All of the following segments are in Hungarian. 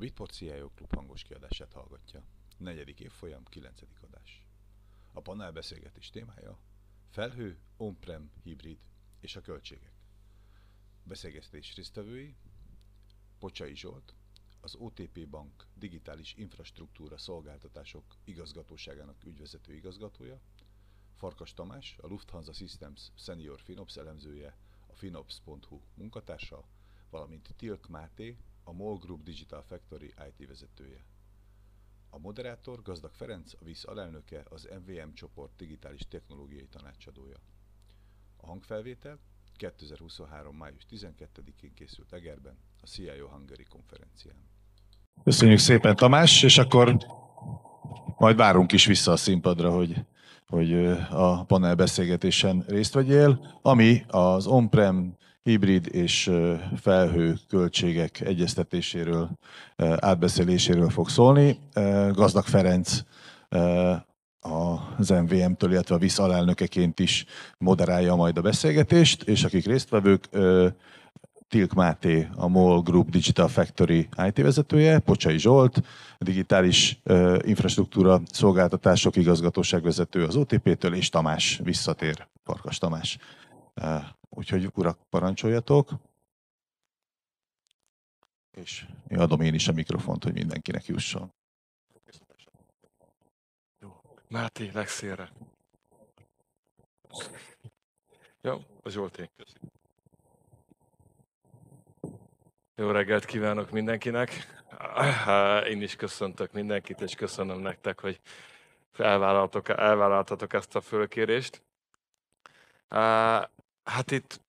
Bitport CIO Klub hangos kiadását hallgatja. Negyedik évfolyam, kilencedik adás. A panel beszélgetés témája felhő, on-prem, hibrid és a költségek. Beszélgetés résztvevői Pocsai Zsolt, az OTP Bank digitális infrastruktúra szolgáltatások igazgatóságának ügyvezető igazgatója, Farkas Tamás, a Lufthansa Systems Senior Finops elemzője, a finops.hu munkatársa, valamint Tilk Máté, a MOL Group Digital Factory IT vezetője. A moderátor Gazdag Ferenc, a VISZ alelnöke, az MVM csoport digitális technológiai tanácsadója. A hangfelvétel 2023. május 12-én készült Egerben, a CIO Hungary konferencián. Köszönjük szépen Tamás, és akkor majd várunk is vissza a színpadra, hogy, hogy a panel beszélgetésen részt vegyél, ami az on-prem hibrid és felhő költségek egyeztetéséről, átbeszéléséről fog szólni. Gazdag Ferenc az MVM-től, illetve a VISZ alelnökeként is moderálja majd a beszélgetést, és akik résztvevők, Tilk Máté, a MOL Group Digital Factory IT vezetője, Pocsai Zsolt, digitális infrastruktúra szolgáltatások igazgatóság vezető az OTP-től, és Tamás visszatér, Farkas Tamás. Úgyhogy urak, parancsoljatok. És én adom én is a mikrofont, hogy mindenkinek jusson. Máté, legszélre. Jó, a Zsolté. Jó reggelt kívánok mindenkinek. Én is köszöntök mindenkit, és köszönöm nektek, hogy elvállaltatok ezt a fölkérést. Hát itt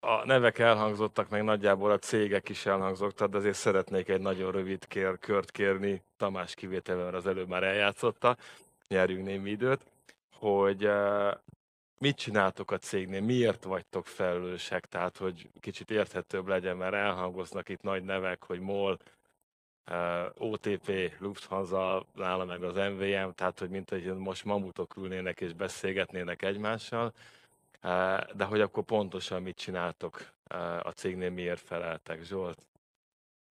a nevek elhangzottak, meg nagyjából a cégek is elhangzottak, de azért szeretnék egy nagyon rövid kér, kört kérni, Tamás kivételével az előbb már eljátszotta, nyerjünk némi időt, hogy mit csináltok a cégnél, miért vagytok felelősek, tehát hogy kicsit érthetőbb legyen, mert elhangoznak itt nagy nevek, hogy MOL, OTP, Lufthansa, nála meg az MVM, tehát hogy mint hogy most mamutok ülnének és beszélgetnének egymással, de hogy akkor pontosan mit csináltok a cégnél, miért feleltek, Zsolt?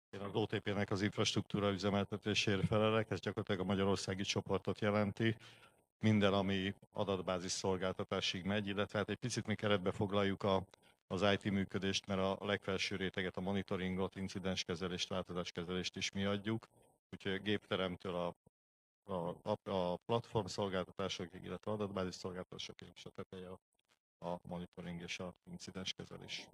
Én az OTP-nek az infrastruktúra üzemeltetésért felelek, ez gyakorlatilag a magyarországi csoportot jelenti. Minden, ami adatbázis szolgáltatásig megy, illetve hát egy picit mi keretbe foglaljuk a, az IT működést, mert a legfelső réteget, a monitoringot, incidenskezelést, változáskezelést is mi adjuk. Úgyhogy a gépteremtől a, a, a platform szolgáltatásokig, illetve adatbázis szolgáltatásokig és a teteje a a monitoring és a incidens kezelés.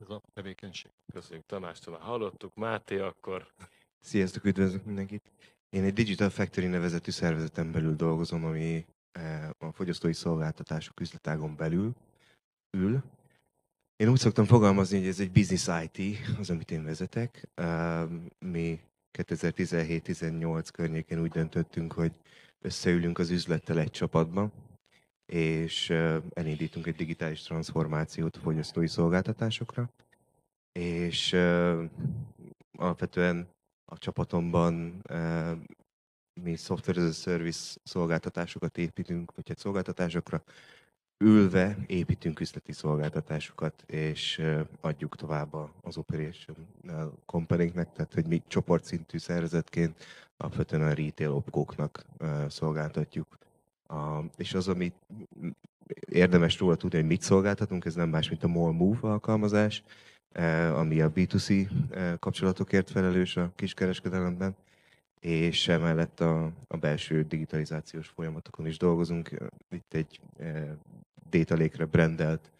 Ez a tevékenység. Köszönjük Tamástól, hallottuk. Máté, akkor... Sziasztok, üdvözlök mindenkit! Én egy Digital Factory nevezetű szervezeten belül dolgozom, ami eh, a fogyasztói szolgáltatások üzletágon belül ül. Én úgy szoktam fogalmazni, hogy ez egy business IT, az, amit én vezetek. Eh, mi 2017-18 környékén úgy döntöttünk, hogy összeülünk az üzlettel egy csapatban, és elindítunk egy digitális transformációt fogyasztói szolgáltatásokra, és alapvetően a csapatomban mi software as a service szolgáltatásokat építünk, vagy egy hát szolgáltatásokra ülve építünk üzleti szolgáltatásokat, és adjuk tovább az operation company tehát hogy mi csoportszintű szervezetként alapvetően a retail opkóknak szolgáltatjuk. És az, amit érdemes róla tudni, hogy mit szolgáltatunk, ez nem más, mint a MOL Move alkalmazás, ami a B2C eh, kapcsolatokért felelős a kiskereskedelemben, és emellett a, a belső digitalizációs folyamatokon is dolgozunk. Itt egy eh, data lake brandelt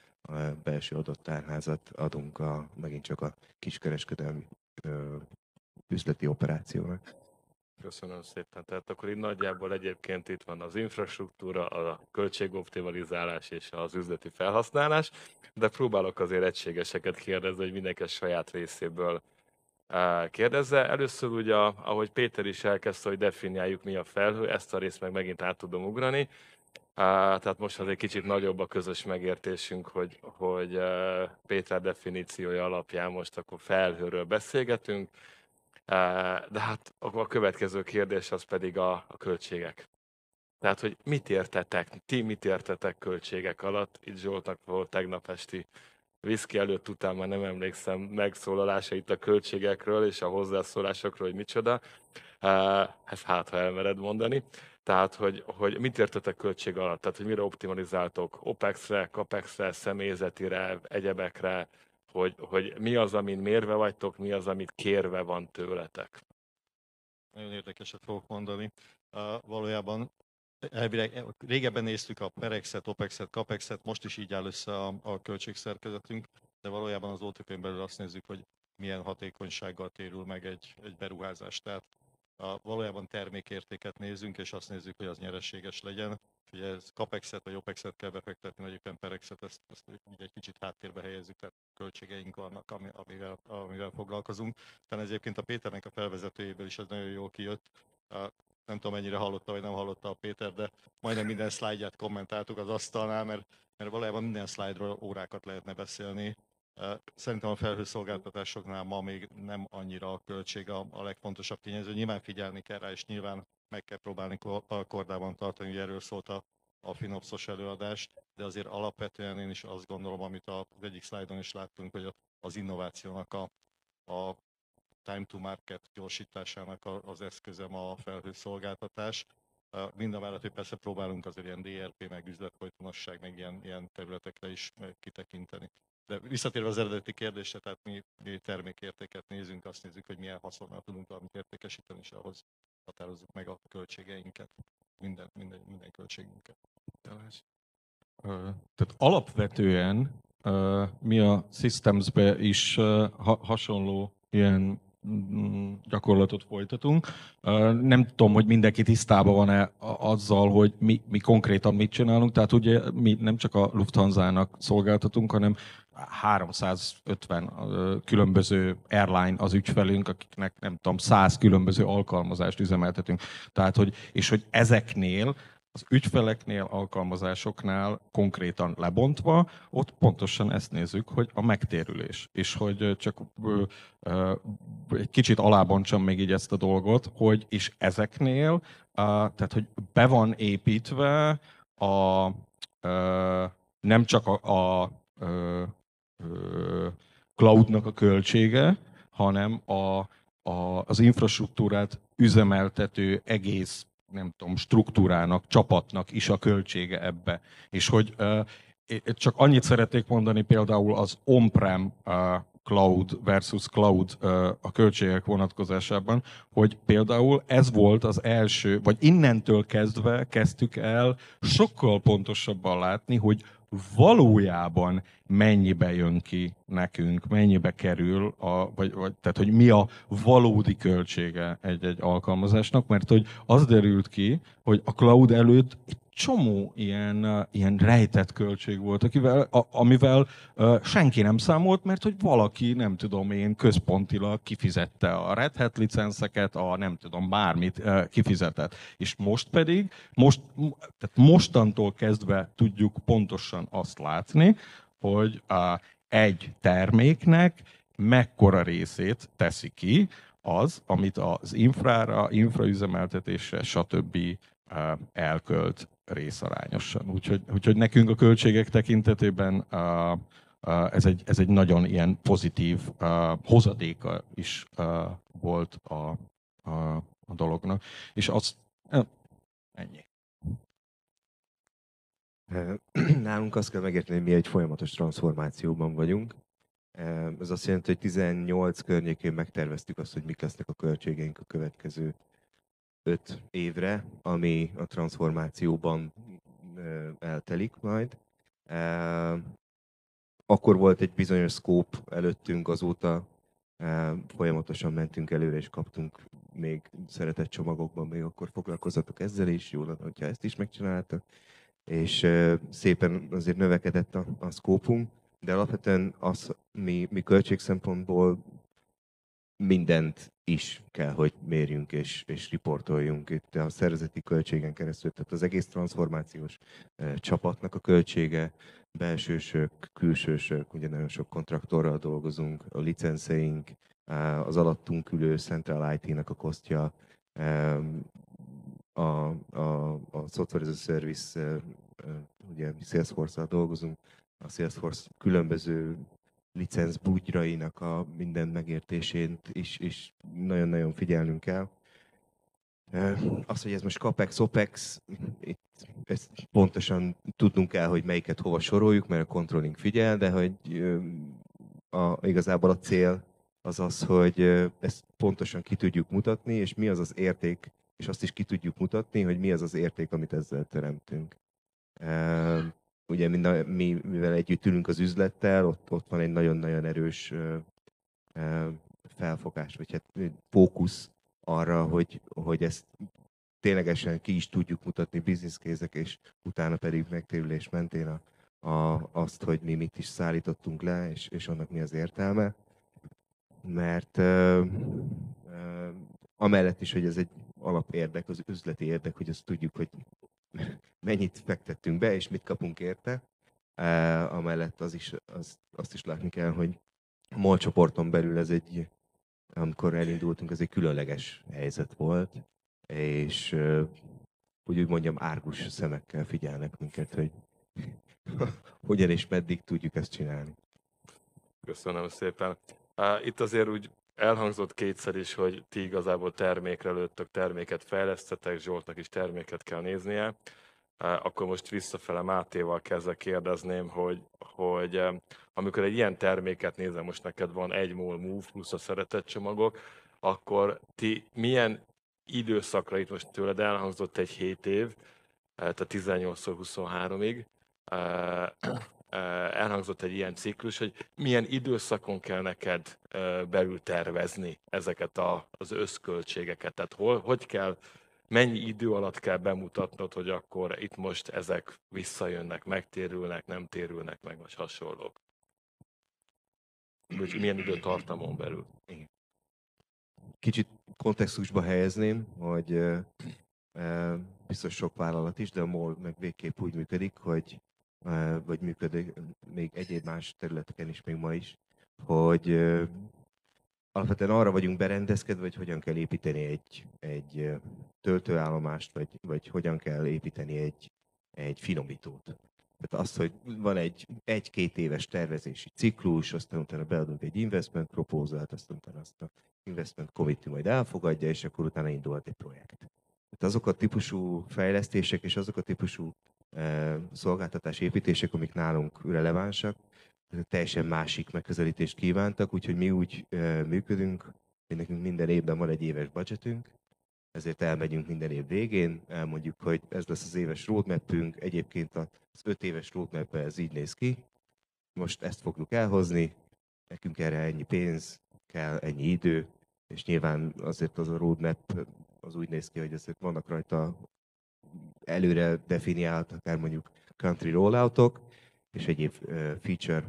belső adattárházat adunk a, megint csak a kiskereskedelmi üzleti operációnak. Köszönöm szépen. Tehát akkor itt nagyjából egyébként itt van az infrastruktúra, a költségoptimalizálás és az üzleti felhasználás, de próbálok azért egységeseket kérdezni, hogy mindenki a saját részéből kérdezze. Először ugye, ahogy Péter is elkezdte, hogy definiáljuk mi a felhő, ezt a részt meg megint át tudom ugrani. Tehát most az egy kicsit nagyobb a közös megértésünk, hogy, hogy Péter definíciója alapján most akkor felhőről beszélgetünk de hát a következő kérdés az pedig a, a költségek. Tehát, hogy mit értetek, ti mit értetek költségek alatt? Itt Zsoltnak volt tegnap esti Whisky előtt után már nem emlékszem megszólalásait a költségekről és a hozzászólásokról, hogy micsoda. Ez hát, ha elmered mondani. Tehát, hogy, hogy mit értetek költség alatt? Tehát, hogy mire optimalizáltok? OPEX-re, CAPEX-re, személyzetire, egyebekre, hogy, hogy mi az, amin mérve vagytok, mi az, amit kérve van tőletek? Nagyon érdekeset fogok mondani. Uh, valójában elvileg, régebben néztük a Perexet, Opexet, Capexet, most is így áll össze a, a költségszerkezetünk, de valójában az OTP-n belül azt nézzük, hogy milyen hatékonysággal térül meg egy, egy beruházás. Tehát a, valójában termékértéket nézünk, és azt nézzük, hogy az nyereséges legyen. Ugye ez Capexet vagy Opexet kell befektetni, vagy éppen Perexet, ezt, ezt egy kicsit háttérbe helyezzük, tehát költségeink vannak, amivel, amivel foglalkozunk. Tehát egyébként a Péternek a felvezetőjéből is ez nagyon jól kijött. Nem tudom, mennyire hallotta, vagy nem hallotta a Péter, de majdnem minden szlájdját kommentáltuk az asztalnál, mert, mert valójában minden szlájdról órákat lehetne beszélni. Szerintem a felhőszolgáltatásoknál ma még nem annyira a költség a, a legfontosabb tényező. Nyilván figyelni kell rá, és nyilván meg kell próbálni a kordában tartani, hogy erről szólt a, a Finopsos előadás, de azért alapvetően én is azt gondolom, amit az egyik szlájdon is láttunk, hogy az innovációnak a, a time to market gyorsításának az eszközem a felhőszolgáltatás. Mind a mellett, hogy persze próbálunk azért ilyen DRP, meg üzletfolytonosság, meg ilyen, ilyen területekre is kitekinteni. De visszatérve az eredeti kérdésre, tehát mi, mi termékértéket nézünk, azt nézzük, hogy milyen haszonnal tudunk valamit értékesíteni, és ahhoz határozzuk meg a költségeinket, minden, minden, minden költségünket. Tehát alapvetően mi a Systems-be is hasonló ilyen gyakorlatot folytatunk. Nem tudom, hogy mindenki tisztában van-e azzal, hogy mi, mi konkrétan mit csinálunk. Tehát ugye mi nem csak a Lufthansa-nak szolgáltatunk, hanem 350 különböző airline az ügyfelünk, akiknek nem tudom, 100 különböző alkalmazást üzemeltetünk. Tehát, hogy, és hogy ezeknél az ügyfeleknél, alkalmazásoknál konkrétan lebontva, ott pontosan ezt nézzük, hogy a megtérülés. És hogy csak egy kicsit alábontsam még így ezt a dolgot, hogy és ezeknél, tehát hogy be van építve a, nem csak a, a cloudnak a költsége, hanem a, a, az infrastruktúrát üzemeltető egész nem tudom, struktúrának, csapatnak is a költsége ebbe. És hogy csak annyit szeretnék mondani például az on-prem cloud versus cloud a költségek vonatkozásában, hogy például ez volt az első, vagy innentől kezdve kezdtük el sokkal pontosabban látni, hogy valójában mennyibe jön ki nekünk, mennyibe kerül, a, vagy, vagy, tehát hogy mi a valódi költsége egy-egy alkalmazásnak, mert hogy az derült ki, hogy a cloud előtt egy csomó ilyen, ilyen rejtett költség volt, akivel, a, amivel uh, senki nem számolt, mert hogy valaki, nem tudom én, központilag kifizette a Red Hat licenszeket, a nem tudom, bármit kifizetett. És most pedig, most, tehát mostantól kezdve tudjuk pontosan azt látni, hogy uh, egy terméknek mekkora részét teszi ki az, amit az infrára, infraüzemeltetésre, stb. elkölt részarányosan. Úgyhogy, úgyhogy nekünk a költségek tekintetében ez, egy, ez egy nagyon ilyen pozitív hozadéka is volt a, a, a dolognak. És az uh, ennyi. Nálunk azt kell megérteni, hogy mi egy folyamatos transformációban vagyunk. Ez azt jelenti, hogy 18 környékén megterveztük azt, hogy mik lesznek a költségeink a következő 5 évre, ami a transformációban eltelik majd. Akkor volt egy bizonyos scope előttünk, azóta folyamatosan mentünk előre, és kaptunk még szeretett csomagokban, még akkor foglalkozatok ezzel is, jó lenne, hogyha ezt is megcsináltak. És szépen azért növekedett a, a szkópunk, de alapvetően az, mi, mi költség szempontból mindent is kell, hogy mérjünk és, és riportoljunk itt a szervezeti költségen keresztül. Tehát az egész transformációs e, csapatnak a költsége, belsősök, külsősök, ugye nagyon sok kontraktorral dolgozunk, a licenszeink, az alattunk ülő Central IT-nak a kosztja, a, a, a Software as a Service, e, ugye Salesforce-al dolgozunk, a Salesforce különböző licenc bugyrainak a minden megértésén is, is nagyon-nagyon figyelnünk kell. Az, hogy ez most CAPEX, OPEX, itt ezt pontosan tudnunk kell, hogy melyiket hova soroljuk, mert a controlling figyel, de hogy a, igazából a cél az az, hogy ezt pontosan ki tudjuk mutatni, és mi az az érték, és azt is ki tudjuk mutatni, hogy mi az az érték, amit ezzel teremtünk. Ugye mind mi, mivel együtt ülünk az üzlettel, ott, ott van egy nagyon-nagyon erős ö, ö, felfogás, vagy hát fókusz arra, hogy, hogy ezt ténylegesen ki is tudjuk mutatni bizniszkézek, és utána pedig megtérülés mentén a, a, azt, hogy mi mit is szállítottunk le, és, és annak mi az értelme. Mert ö, ö, amellett is, hogy ez egy alapérdek, az üzleti érdek, hogy azt tudjuk, hogy mennyit fektettünk be, és mit kapunk érte. Amellett az is, az, azt is látni kell, hogy a MOL csoporton belül ez egy, amikor elindultunk, ez egy különleges helyzet volt, és uh, úgy, mondjam, árgus szemekkel figyelnek minket, hogy hogyan és meddig tudjuk ezt csinálni. Köszönöm szépen. Itt azért úgy elhangzott kétszer is, hogy ti igazából termékre lőttök, terméket fejlesztetek, Zsoltnak is terméket kell néznie. Akkor most visszafele Mátéval kezdve kérdezném, hogy, hogy amikor egy ilyen terméket nézem, most neked van egy mol move plusz a szeretett csomagok, akkor ti milyen időszakra itt most tőled elhangzott egy 7 év, eh, tehát 18-23-ig, eh, eh, elhangzott egy ilyen ciklus, hogy milyen időszakon kell neked belül tervezni ezeket a, az összköltségeket. Tehát hol, hogy kell, mennyi idő alatt kell bemutatnod, hogy akkor itt most ezek visszajönnek, megtérülnek, nem térülnek meg, vagy hasonlók. Hogy milyen időtartamon belül. Kicsit kontextusba helyezném, hogy biztos sok vállalat is, de a MOL meg végképp úgy működik, hogy vagy működik még egyéb más területeken is még ma is, hogy alapvetően arra vagyunk berendezkedve, hogy hogyan kell építeni egy, egy töltőállomást, vagy, vagy hogyan kell építeni egy, egy finomítót. Tehát az, hogy van egy egy-két éves tervezési ciklus, aztán utána beadunk egy investment proposal aztán utána azt a investment committee majd elfogadja, és akkor utána indulhat egy projekt. Tehát azok a típusú fejlesztések és azok a típusú eh, szolgáltatás építések, amik nálunk relevánsak, teljesen másik megközelítést kívántak, úgyhogy mi úgy eh, működünk, hogy nekünk minden évben van egy éves budgetünk, ezért elmegyünk minden év végén, elmondjuk, hogy ez lesz az éves roadmapünk, egyébként az öt éves roadmap ez így néz ki, most ezt fogjuk elhozni, nekünk erre ennyi pénz, kell ennyi idő, és nyilván azért az a roadmap az úgy néz ki, hogy azért vannak rajta előre definiált, akár mondjuk country rolloutok, és egyéb feature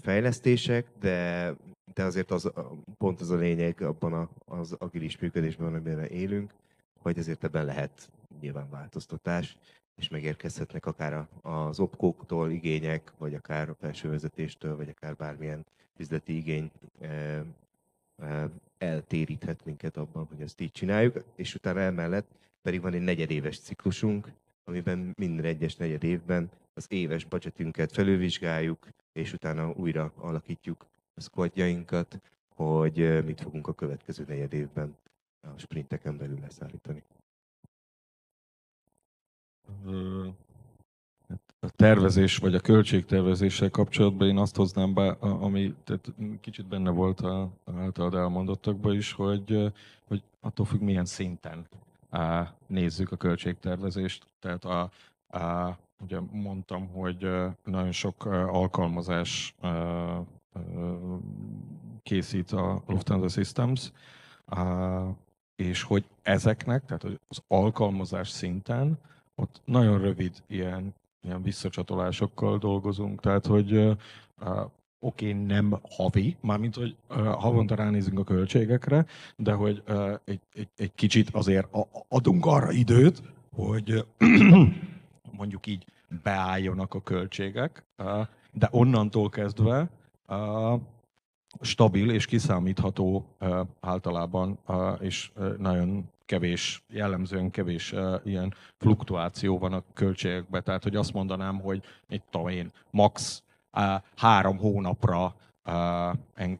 fejlesztések, de, de azért az, pont az a lényeg abban az agilis működésben, amiben élünk, hogy azért ebben lehet nyilván változtatás, és megérkezhetnek akár az opkóktól igények, vagy akár a felső vezetéstől, vagy akár bármilyen üzleti igény eltéríthet minket abban, hogy ezt így csináljuk, és utána emellett pedig van egy negyedéves ciklusunk, amiben minden egyes negyed évben az éves budgetünket felülvizsgáljuk, és utána újra alakítjuk a squadjainkat, hogy mit fogunk a következő negyed évben a sprinteken belül leszállítani. A tervezés vagy a költségtervezéssel kapcsolatban én azt hoznám be, ami tehát kicsit benne volt a a általad elmondottakban is, hogy, hogy attól függ milyen szinten á, nézzük a költségtervezést. Tehát a, a, ugye mondtam, hogy nagyon sok alkalmazás ö, készít a Lufthansa Systems, á, és hogy ezeknek, tehát az alkalmazás szinten ott nagyon rövid ilyen, ilyen visszacsatolásokkal dolgozunk, tehát hogy uh, oké, okay, nem havi, mármint, hogy uh, havonta ránézünk a költségekre, de hogy uh, egy, egy, egy kicsit azért adunk arra időt, hogy mondjuk így beálljanak a költségek, de onnantól kezdve stabil és kiszámítható általában, és nagyon kevés, jellemzően kevés uh, ilyen fluktuáció van a költségekben. Tehát, hogy azt mondanám, hogy mit tudom én, max uh, három hónapra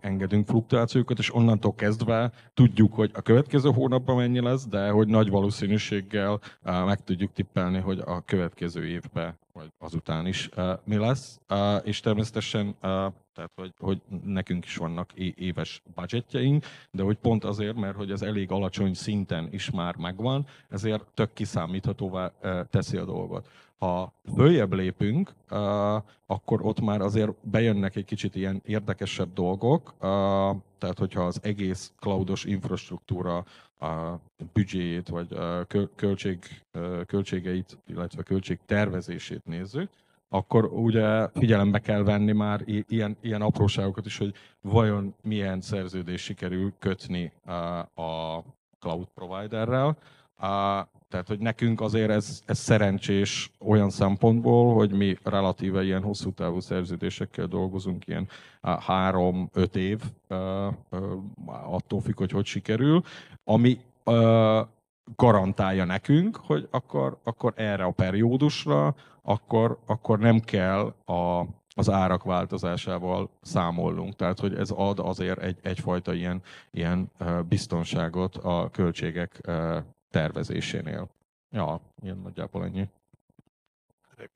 engedünk fluktuációkat, és onnantól kezdve tudjuk, hogy a következő hónapban mennyi lesz, de hogy nagy valószínűséggel meg tudjuk tippelni, hogy a következő évben, vagy azután is mi lesz. És természetesen, tehát hogy, hogy nekünk is vannak éves budgetjeink, de hogy pont azért, mert hogy ez elég alacsony szinten is már megvan, ezért tök kiszámíthatóvá teszi a dolgot. Ha följebb lépünk, akkor ott már azért bejönnek egy kicsit ilyen érdekesebb dolgok, tehát hogyha az egész cloudos infrastruktúra a büdzséjét, vagy a költség, költségeit, illetve költség tervezését nézzük, akkor ugye figyelembe kell venni már ilyen, ilyen apróságokat is, hogy vajon milyen szerződés sikerül kötni a cloud providerrel, tehát, hogy nekünk azért ez, ez szerencsés olyan szempontból, hogy mi relatíve ilyen hosszú távú szerződésekkel dolgozunk, ilyen három-öt év, attól függ, hogy hogy sikerül, ami garantálja nekünk, hogy akkor, akkor erre a periódusra, akkor, akkor nem kell a, az árak változásával számolnunk. Tehát, hogy ez ad azért egy, egyfajta ilyen, ilyen biztonságot a költségek tervezésénél. Ja, ilyen nagyjából ennyi.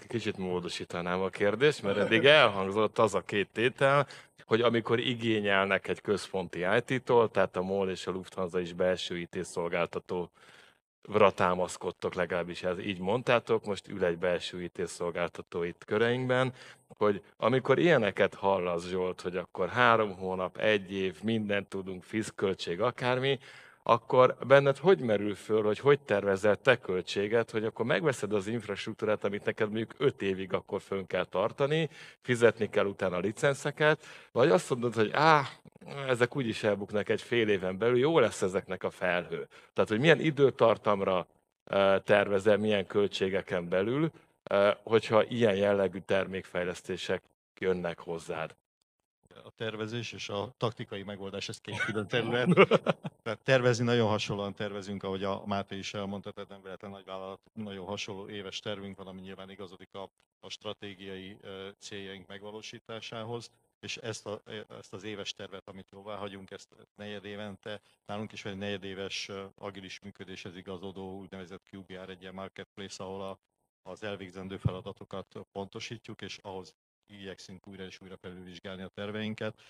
Kicsit módosítanám a kérdést, mert eddig elhangzott az a két tétel, hogy amikor igényelnek egy központi IT-tól, tehát a MOL és a Lufthansa is belső IT szolgáltató támaszkodtok, legalábbis ez így mondtátok, most ül egy belső IT szolgáltató itt köreinkben, hogy amikor ilyeneket hallasz Zsolt, hogy akkor három hónap, egy év, mindent tudunk, fiszköltség, akármi, akkor benned hogy merül föl, hogy hogy tervezel te költséget, hogy akkor megveszed az infrastruktúrát, amit neked mondjuk 5 évig akkor fönn kell tartani, fizetni kell utána a licenszeket, vagy azt mondod, hogy á, ezek úgyis elbuknak egy fél éven belül, jó lesz ezeknek a felhő. Tehát, hogy milyen időtartamra eh, tervezel, milyen költségeken belül, eh, hogyha ilyen jellegű termékfejlesztések jönnek hozzád a tervezés és a taktikai megoldás, ez két külön terület. Tehát tervezni nagyon hasonlóan tervezünk, ahogy a Máté is elmondta, tehát nem véletlen nagyvállalat, nagyon hasonló éves tervünk van, ami nyilván igazodik a, a stratégiai céljaink megvalósításához, és ezt, a, ezt az éves tervet, amit jóvá hagyunk, ezt negyed évente, nálunk is van egy negyedéves agilis működéshez igazodó úgynevezett QBR, egy ilyen marketplace, ahol a, az elvégzendő feladatokat pontosítjuk, és ahhoz igyekszünk újra és újra felülvizsgálni a terveinket.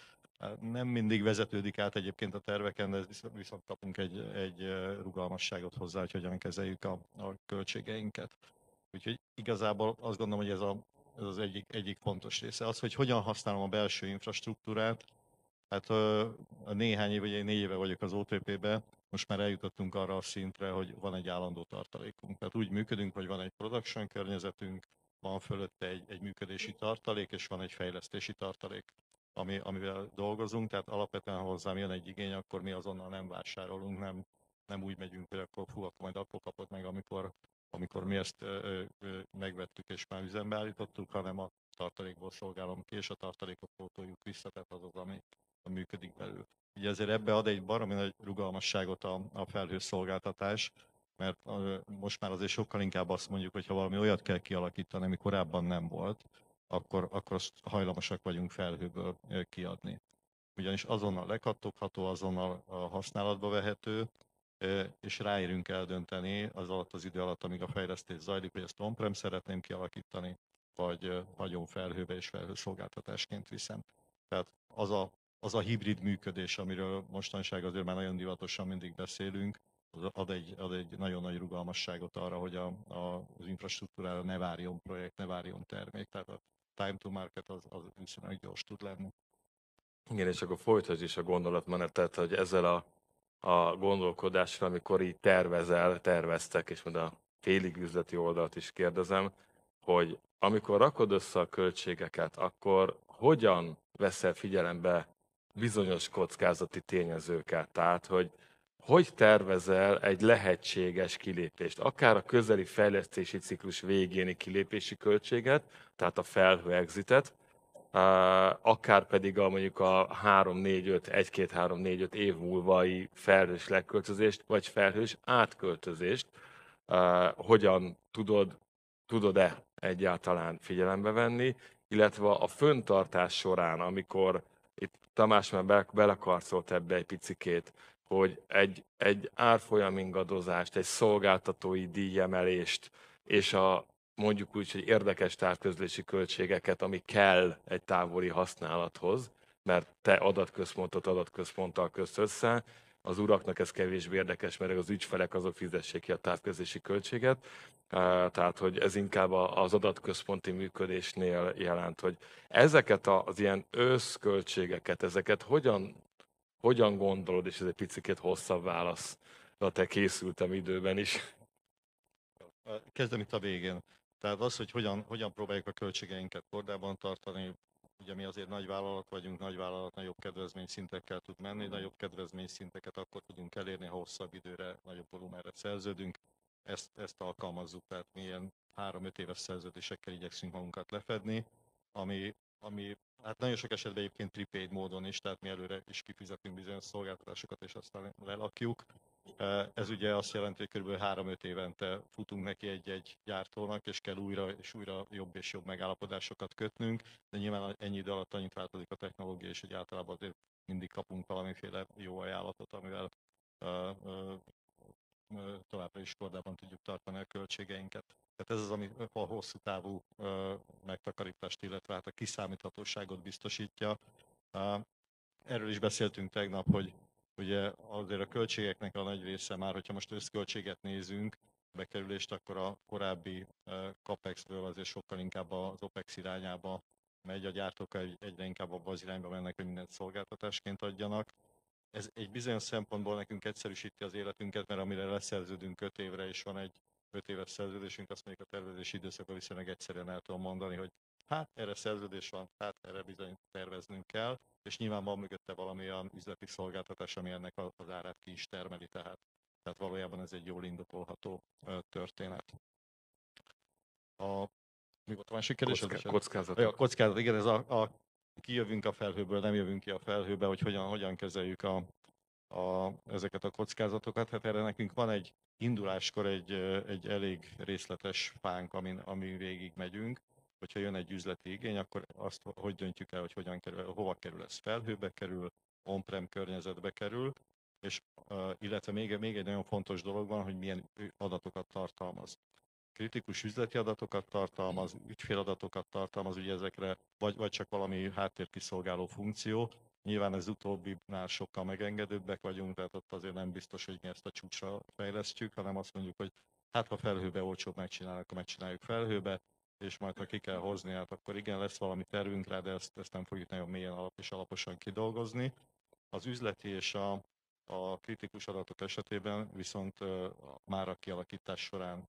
Nem mindig vezetődik át egyébként a terveken, de viszont kapunk egy, egy rugalmasságot hozzá, hogy hogyan kezeljük a, a költségeinket. Úgyhogy igazából azt gondolom, hogy ez, a, ez az egyik, egyik fontos része. Az, hogy hogyan használom a belső infrastruktúrát, hát a néhány év, ugye négy éve vagyok az OTP-be, most már eljutottunk arra a szintre, hogy van egy állandó tartalékunk. Tehát úgy működünk, hogy van egy production környezetünk, van fölötte egy, egy működési tartalék, és van egy fejlesztési tartalék, ami, amivel dolgozunk, tehát alapvetően hozzám jön egy igény, akkor mi azonnal nem vásárolunk, nem, nem úgy megyünk, hogy akkor fú, akkor majd akkor kapott meg, amikor, amikor mi ezt ö, ö, megvettük és már üzembe állítottuk, hanem a tartalékból szolgálom ki, és a tartalékot pótoljuk vissza, tehát az az, ami működik belül. Ugye ezért ebbe ad egy baromi nagy rugalmasságot a, a felhőszolgáltatás, mert most már azért sokkal inkább azt mondjuk, hogy ha valami olyat kell kialakítani, ami korábban nem volt, akkor, akkor azt hajlamosak vagyunk felhőből kiadni. Ugyanis azonnal lekattogható, azonnal használatba vehető, és ráérünk eldönteni az alatt az idő alatt, amíg a fejlesztés zajlik, hogy ezt on-prem szeretném kialakítani, vagy hagyom felhőbe és felhőszolgáltatásként viszem. Tehát az a, az a hibrid működés, amiről mostanság azért már nagyon divatosan mindig beszélünk, ad egy, ad egy nagyon nagy rugalmasságot arra, hogy a, a, az infrastruktúrára ne várjon projekt, ne várjon termék, tehát a time to market az, az viszonylag gyors tud lenni. Igen, és akkor folytasd is a gondolatmenetet, hogy ezzel a, a gondolkodással, amikor így tervezel, terveztek, és majd a félig üzleti oldalt is kérdezem, hogy amikor rakod össze a költségeket, akkor hogyan veszel figyelembe bizonyos kockázati tényezőket? Tehát, hogy hogy tervezel egy lehetséges kilépést, akár a közeli fejlesztési ciklus végéni kilépési költséget, tehát a felhő exitet, akár pedig a mondjuk a 3-4-5, 1-2-3-4-5 év múlvai felhős leköltözést, vagy felhős átköltözést, hogyan tudod, tudod-e egyáltalán figyelembe venni, illetve a föntartás során, amikor itt Tamás már be, belekarcolt ebbe egy picikét, hogy egy, egy árfolyam ingadozást, egy szolgáltatói díjemelést, és a mondjuk úgy, hogy érdekes távközlési költségeket, ami kell egy távoli használathoz, mert te adatközpontot adatközponttal közt össze, az uraknak ez kevésbé érdekes, mert az ügyfelek azok fizessék ki a távközlési költséget. Tehát, hogy ez inkább az adatközponti működésnél jelent, hogy ezeket az ilyen összköltségeket, ezeket hogyan, hogyan gondolod, és ez egy picit hosszabb válasz, de te készültem időben is. Kezdem itt a végén. Tehát az, hogy hogyan, hogyan próbáljuk a költségeinket kordában tartani, Ugye mi azért nagy vállalat vagyunk, nagy vállalat nagyobb kedvezményszintekkel tud menni, nagyobb kedvezményszinteket akkor tudunk elérni, ha hosszabb időre, nagyobb volumenre szerződünk. Ezt, ezt alkalmazzuk, tehát mi ilyen 3-5 éves szerződésekkel igyekszünk magunkat lefedni, ami, ami hát nagyon sok esetben egyébként prepaid módon is, tehát mi előre is kifizetünk bizonyos szolgáltatásokat, és aztán lelakjuk. Ez ugye azt jelenti, hogy kb. 3-5 évente futunk neki egy-egy gyártónak, és kell újra és újra jobb és jobb megállapodásokat kötnünk, de nyilván ennyi idő alatt annyit változik a technológia, és hogy általában mindig kapunk valamiféle jó ajánlatot, amivel továbbra is kordában tudjuk tartani a költségeinket. Tehát ez az, ami a hosszú távú megtakarítást, illetve hát a kiszámíthatóságot biztosítja. Erről is beszéltünk tegnap, hogy Ugye azért a költségeknek a nagy része már, hogyha most összköltséget nézünk, bekerülést, akkor a korábbi CAPEX-ből azért sokkal inkább az OPEX irányába megy, a gyártók egyre inkább abba az irányba mennek, hogy mindent szolgáltatásként adjanak. Ez egy bizonyos szempontból nekünk egyszerűsíti az életünket, mert amire leszerződünk 5 évre, és van egy 5 éves szerződésünk, azt mondjuk a tervezési időszakban viszonylag egyszerűen el tudom mondani, hogy hát erre szerződés van, hát erre bizony terveznünk kell, és nyilván van mögötte valamilyen üzleti szolgáltatás, ami ennek az árát ki is termeli, tehát, tehát valójában ez egy jól indokolható történet. A, mi volt a másik kérdés? Kocká, kockázat. A kockázat, igen, ez a, a kijövünk a felhőből, nem jövünk ki a felhőbe, hogy hogyan, hogyan kezeljük a, a, ezeket a kockázatokat. Hát erre nekünk van egy induláskor egy, egy elég részletes fánk, amin, amin végig megyünk hogyha jön egy üzleti igény, akkor azt hogy döntjük el, hogy hogyan kerül, hova kerül ez, felhőbe kerül, on-prem környezetbe kerül, és illetve még, még egy nagyon fontos dolog van, hogy milyen adatokat tartalmaz. Kritikus üzleti adatokat tartalmaz, ügyféladatokat tartalmaz, ugye ezekre, vagy, vagy csak valami háttérkiszolgáló funkció. Nyilván ez utóbbinál sokkal megengedőbbek vagyunk, tehát ott azért nem biztos, hogy mi ezt a csúcsra fejlesztjük, hanem azt mondjuk, hogy hát ha felhőbe olcsóbb megcsinálnak, akkor megcsináljuk felhőbe, és majd ha ki kell hozni, hát akkor igen, lesz valami tervünk rá, de ezt, ezt nem fogjuk nagyon mélyen alap és alaposan kidolgozni. Az üzleti és a, a kritikus adatok esetében viszont már a kialakítás során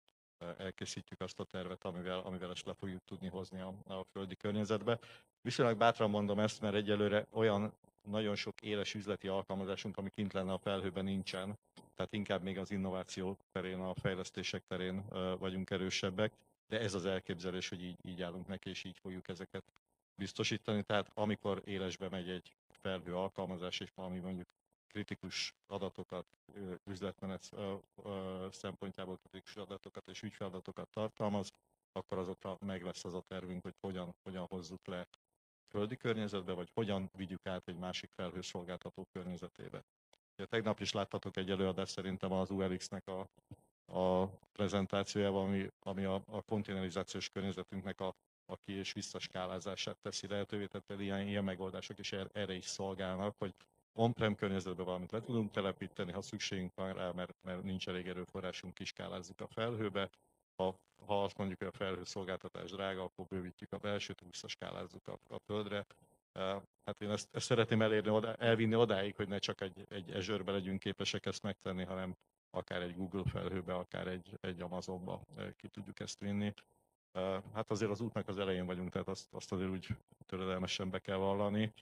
elkészítjük azt a tervet, amivel, amivel ezt le fogjuk tudni hozni a, a földi környezetbe. Viszonylag bátran mondom ezt, mert egyelőre olyan nagyon sok éles üzleti alkalmazásunk, ami kint lenne a felhőben nincsen, tehát inkább még az innováció terén, a fejlesztések terén vagyunk erősebbek de ez az elképzelés, hogy így, így állunk neki, és így fogjuk ezeket biztosítani. Tehát amikor élesbe megy egy felhő alkalmazás, és valami mondjuk kritikus adatokat, üzletmenet szempontjából kritikus adatokat és ügyfeladatokat tartalmaz, akkor azokra meg lesz az a tervünk, hogy hogyan, hogyan hozzuk le földi környezetbe, vagy hogyan vigyük át egy másik felhőszolgáltató környezetébe. Ugye, tegnap is láttatok egy előadást szerintem az ULX-nek a a prezentációjában, ami, ami a, a kontinerizációs környezetünknek a, a ki- és visszaskálázását teszi lehetővé, tehát ilyen, ilyen megoldások is er, erre is szolgálnak, hogy on-prem környezetben valamit le tudunk telepíteni, ha szükségünk van rá, mert, mert nincs elég erőforrásunk, kiskálázzuk a felhőbe. Ha, ha azt mondjuk, hogy a felhő szolgáltatás drága, akkor bővítjük a belsőt, visszaskálázzuk a, a földre. Hát én ezt, ezt szeretném elérni, oda, elvinni odáig, hogy ne csak egy, egy Azure-be legyünk képesek ezt megtenni, hanem akár egy Google felhőbe, akár egy, egy Amazonba ki tudjuk ezt vinni. Hát azért az útnak az elején vagyunk, tehát azt, azt azért úgy töredelmesen be kell vallani,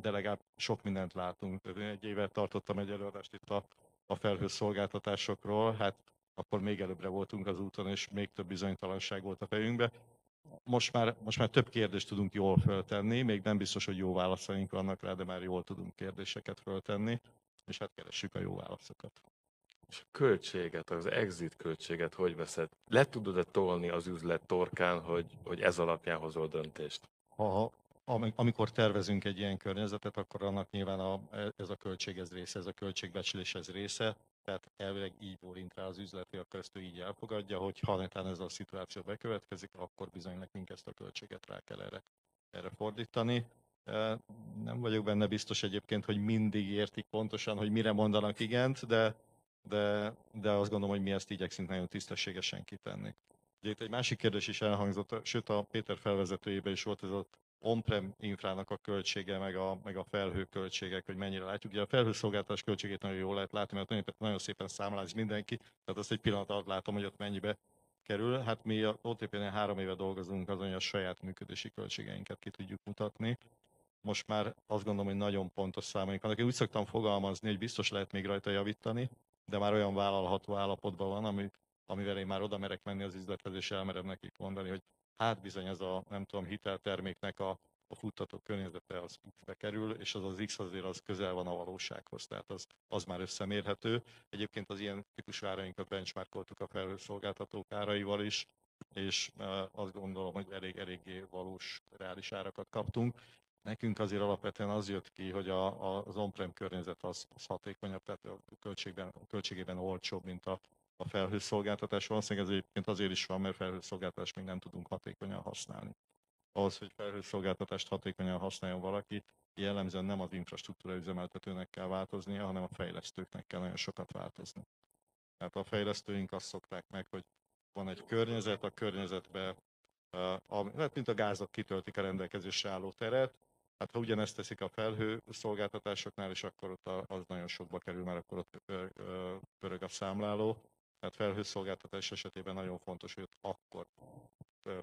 de legalább sok mindent látunk. Egy évet tartottam egy előadást itt a, a felhő szolgáltatásokról, hát akkor még előbbre voltunk az úton, és még több bizonytalanság volt a fejünkbe. Most már, most már több kérdést tudunk jól föltenni, még nem biztos, hogy jó válaszaink vannak rá, de már jól tudunk kérdéseket föltenni, és hát keressük a jó válaszokat. És a költséget, az exit költséget hogy veszed? Le tudod-e tolni az üzlet torkán, hogy, hogy ez alapján hozol döntést? Ha, amikor tervezünk egy ilyen környezetet, akkor annak nyilván a, ez a költség ez része, ez a költségbecslés ez része, tehát elvileg így bólint rá az üzleti, akkor ezt ő így elfogadja, hogy ha netán ez a szituáció bekövetkezik, akkor bizony nekünk ezt a költséget rá kell erre, erre fordítani. Nem vagyok benne biztos egyébként, hogy mindig értik pontosan, hogy mire mondanak igent, de, de, de azt gondolom, hogy mi ezt igyekszünk nagyon tisztességesen kitenni. Ugye itt egy másik kérdés is elhangzott, sőt a Péter felvezetőjében is volt ez az on-prem infrának a költsége, meg a, meg a felhő költségek, hogy mennyire látjuk. Ugye a felhőszolgáltatás költségét nagyon jól lehet látni, mert nagyon, nagyon szépen számláz mindenki, tehát azt egy pillanat alatt látom, hogy ott mennyibe kerül. Hát mi a OTP-nél három éve dolgozunk azon, hogy a saját működési költségeinket ki tudjuk mutatni. Most már azt gondolom, hogy nagyon pontos számaink vannak. Én úgy szoktam fogalmazni, hogy biztos lehet még rajta javítani, de már olyan vállalható állapotban van, ami, amivel én már oda merek menni az üzlethez, és elmerem nekik mondani, hogy hát bizony ez a, nem tudom, hitelterméknek a, a futtató környezete az X-be kerül, és az az X azért az közel van a valósághoz, tehát az, az már összemérhető. Egyébként az ilyen típusú árainkat benchmarkoltuk a felhőszolgáltatók áraival is, és uh, azt gondolom, hogy elég, eléggé valós, reális árakat kaptunk. Nekünk azért alapvetően az jött ki, hogy a, a, az on-prem környezet az, az hatékonyabb, tehát a, költségben, a költségében olcsóbb, mint a, a felhőszolgáltatás. Valószínűleg ez egyébként azért is van, mert felhőszolgáltatást még nem tudunk hatékonyan használni. Ahhoz, hogy felhőszolgáltatást hatékonyan használjon valaki, jellemzően nem az infrastruktúra üzemeltetőnek kell változnia, hanem a fejlesztőknek kell nagyon sokat változni. Tehát a fejlesztőink azt szokták meg, hogy van egy környezet, a környezetbe, hát mint a gázok kitöltik a rendelkezésre álló teret, Hát ha ugyanezt teszik a felhő szolgáltatásoknál, és akkor ott az nagyon sokba kerül, mert akkor ott pörög a számláló. Tehát felhőszolgáltatás esetében nagyon fontos, hogy akkor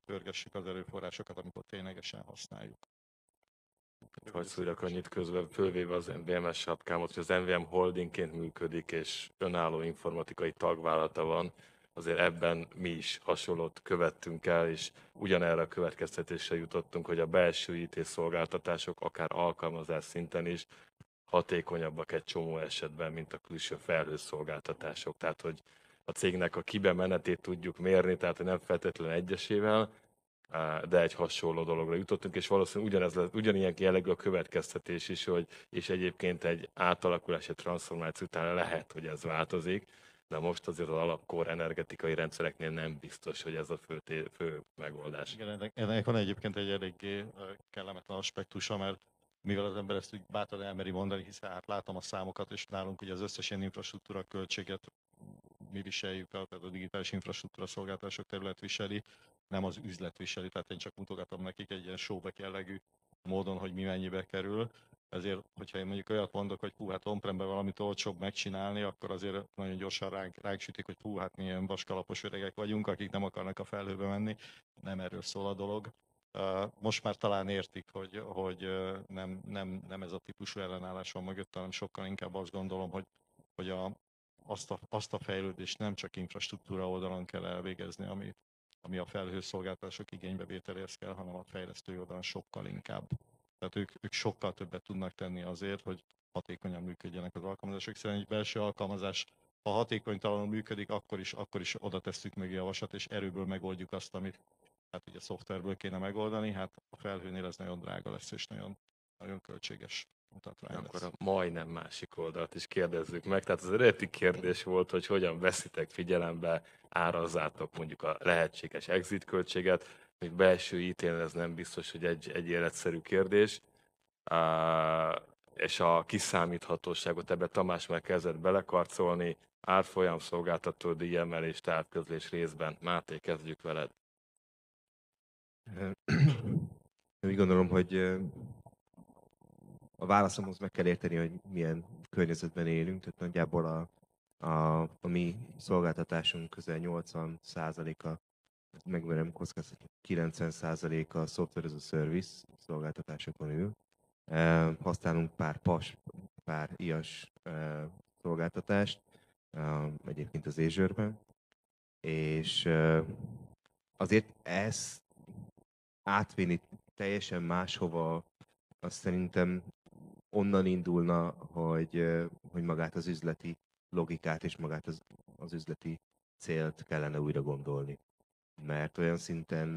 pörgessük az erőforrásokat, amikor ténylegesen használjuk. Hogy szúrjak annyit közben, fölvéve az NVMS sapkámot, hogy az NVM holdingként működik, és önálló informatikai tagvállalata van, azért ebben mi is hasonlót követtünk el, és ugyanerre a következtetésre jutottunk, hogy a belső IT szolgáltatások akár alkalmazás szinten is hatékonyabbak egy csomó esetben, mint a külső felhőszolgáltatások. Tehát, hogy a cégnek a kibemenetét tudjuk mérni, tehát nem feltétlenül egyesével, de egy hasonló dologra jutottunk, és valószínűleg ugyanez, lesz- ugyanilyen jellegű a következtetés is, hogy és egyébként egy átalakulás, egy transformáció után lehet, hogy ez változik, de most azért az alapkor energetikai rendszereknél nem biztos, hogy ez a fő, té- fő megoldás. Igen, ennek, ennek van egyébként egy eléggé kellemetlen aspektusa, mert mivel az ember ezt úgy bátran elmeri mondani, hiszen hát látom a számokat, és nálunk ugye az összes ilyen infrastruktúra költséget mi viseljük, el, tehát a digitális infrastruktúra szolgáltatások terület viseli, nem az üzlet viseli, tehát én csak mutogatom nekik egy ilyen showback jellegű módon, hogy mi mennyibe kerül. Ezért, hogyha én mondjuk olyat mondok, hogy hú, hát on valamit olcsóbb megcsinálni, akkor azért nagyon gyorsan ránk, ránk sütik, hogy hú, hát milyen vaskalapos öregek vagyunk, akik nem akarnak a felhőbe menni. Nem erről szól a dolog. Most már talán értik, hogy, hogy nem, nem, nem ez a típusú ellenállás van mögött, hanem sokkal inkább azt gondolom, hogy, hogy a, azt, a, azt a fejlődést nem csak infrastruktúra oldalon kell elvégezni, ami, ami a felhőszolgáltatások igénybevételéhez kell, hanem a fejlesztő oldalon sokkal inkább. Tehát ők, ők sokkal többet tudnak tenni azért, hogy hatékonyan működjenek az alkalmazások, hiszen egy belső alkalmazás, ha hatékonytalanul működik, akkor is, akkor is oda tesszük meg javaslat, és erőből megoldjuk azt, amit hát ugye szoftverből kéne megoldani, hát a felhőnél ez nagyon drága lesz, és nagyon, nagyon költséges mutatvány Akkor lesz. a majdnem másik oldalt is kérdezzük meg. Tehát az eredeti kérdés volt, hogy hogyan veszitek figyelembe, árazzátok mondjuk a lehetséges exit költséget. Még belső it ez nem biztos, hogy egy, egy életszerű kérdés. Uh, és a kiszámíthatóságot ebbe Tamás már kezdett belekarcolni, árfolyam szolgáltató díjemelés, távközlés részben. Máté, kezdjük veled. Úgy gondolom, hogy a válaszomhoz meg kell érteni, hogy milyen környezetben élünk, tehát nagyjából a, a, a mi szolgáltatásunk közel 80%-a, megmerem kockáztatni, 90%-a a software as a service szolgáltatásokon ül. E, Használunk pár PAS, pár IAS e, szolgáltatást, e, egyébként az Azure-ben, és e, azért ezt átvinni teljesen máshova, azt szerintem onnan indulna, hogy, hogy magát az üzleti logikát és magát az, az üzleti célt kellene újra gondolni. Mert olyan szinten